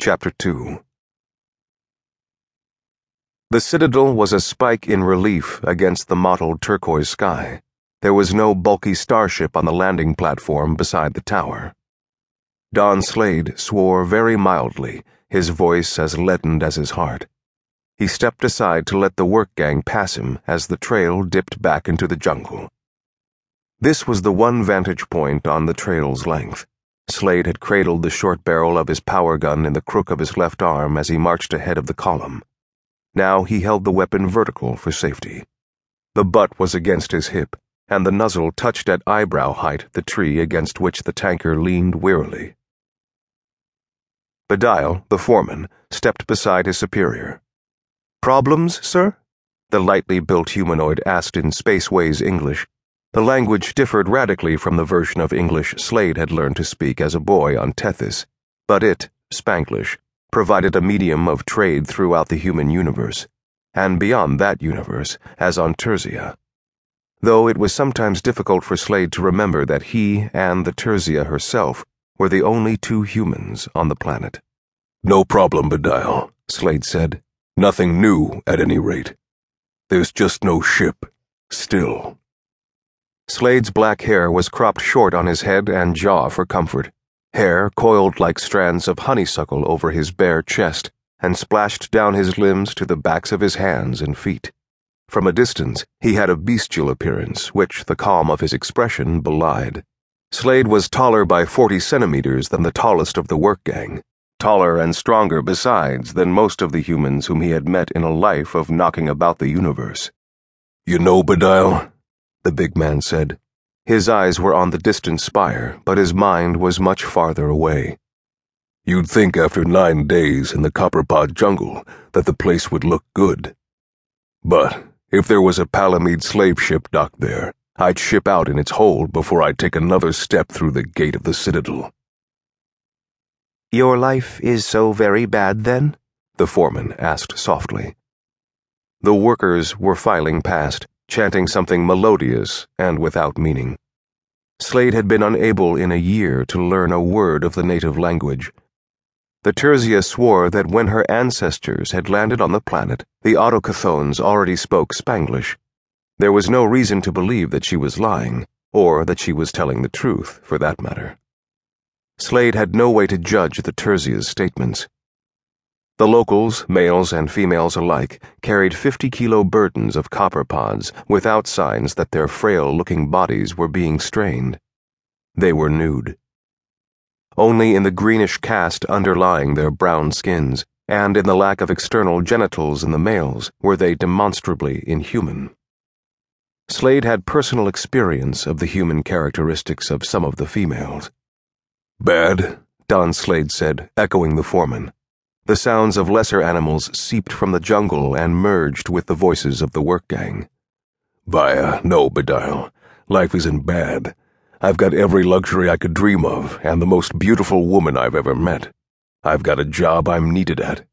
Chapter 2 The citadel was a spike in relief against the mottled turquoise sky. There was no bulky starship on the landing platform beside the tower. Don Slade swore very mildly, his voice as leadened as his heart. He stepped aside to let the work gang pass him as the trail dipped back into the jungle. This was the one vantage point on the trail's length. Slade had cradled the short barrel of his power gun in the crook of his left arm as he marched ahead of the column. Now he held the weapon vertical for safety. The butt was against his hip, and the muzzle touched at eyebrow height the tree against which the tanker leaned wearily. Bedile, the foreman, stepped beside his superior. Problems, sir? The lightly built humanoid asked in Spaceways English. The language differed radically from the version of English Slade had learned to speak as a boy on Tethys, but it, Spanglish, provided a medium of trade throughout the human universe, and beyond that universe, as on Terzia. Though it was sometimes difficult for Slade to remember that he and the Terzia herself were the only two humans on the planet. No problem, Bedile, Slade said. Nothing new, at any rate. There's just no ship. Still. Slade's black hair was cropped short on his head and jaw for comfort, hair coiled like strands of honeysuckle over his bare chest and splashed down his limbs to the backs of his hands and feet. From a distance, he had a bestial appearance, which the calm of his expression belied. Slade was taller by 40 centimeters than the tallest of the work gang, taller and stronger besides than most of the humans whom he had met in a life of knocking about the universe. You know, Bedile? The big man said. His eyes were on the distant spire, but his mind was much farther away. You'd think after nine days in the Copperpot jungle that the place would look good. But if there was a Palamede slave ship docked there, I'd ship out in its hold before I'd take another step through the gate of the citadel. Your life is so very bad, then? the foreman asked softly. The workers were filing past chanting something melodious and without meaning. Slade had been unable in a year to learn a word of the native language. The Terzia swore that when her ancestors had landed on the planet, the Autochthones already spoke Spanglish. There was no reason to believe that she was lying, or that she was telling the truth, for that matter. Slade had no way to judge the Terzia's statements. The locals, males and females alike, carried 50 kilo burdens of copper pods without signs that their frail looking bodies were being strained. They were nude. Only in the greenish cast underlying their brown skins, and in the lack of external genitals in the males, were they demonstrably inhuman. Slade had personal experience of the human characteristics of some of the females. Bad, Don Slade said, echoing the foreman. The sounds of lesser animals seeped from the jungle and merged with the voices of the work gang. Via, no, Bedile. Life isn't bad. I've got every luxury I could dream of, and the most beautiful woman I've ever met. I've got a job I'm needed at.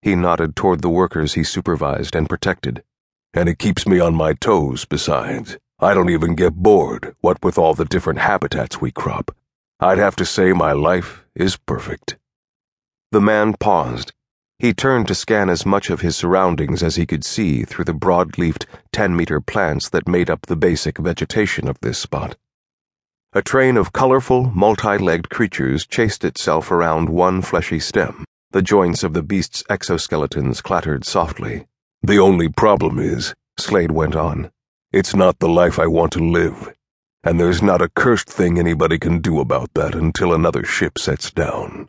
He nodded toward the workers he supervised and protected. And it keeps me on my toes, besides. I don't even get bored, what with all the different habitats we crop. I'd have to say my life is perfect. The man paused. He turned to scan as much of his surroundings as he could see through the broad leafed, 10 meter plants that made up the basic vegetation of this spot. A train of colorful, multi legged creatures chased itself around one fleshy stem. The joints of the beast's exoskeletons clattered softly. The only problem is, Slade went on, it's not the life I want to live. And there's not a cursed thing anybody can do about that until another ship sets down.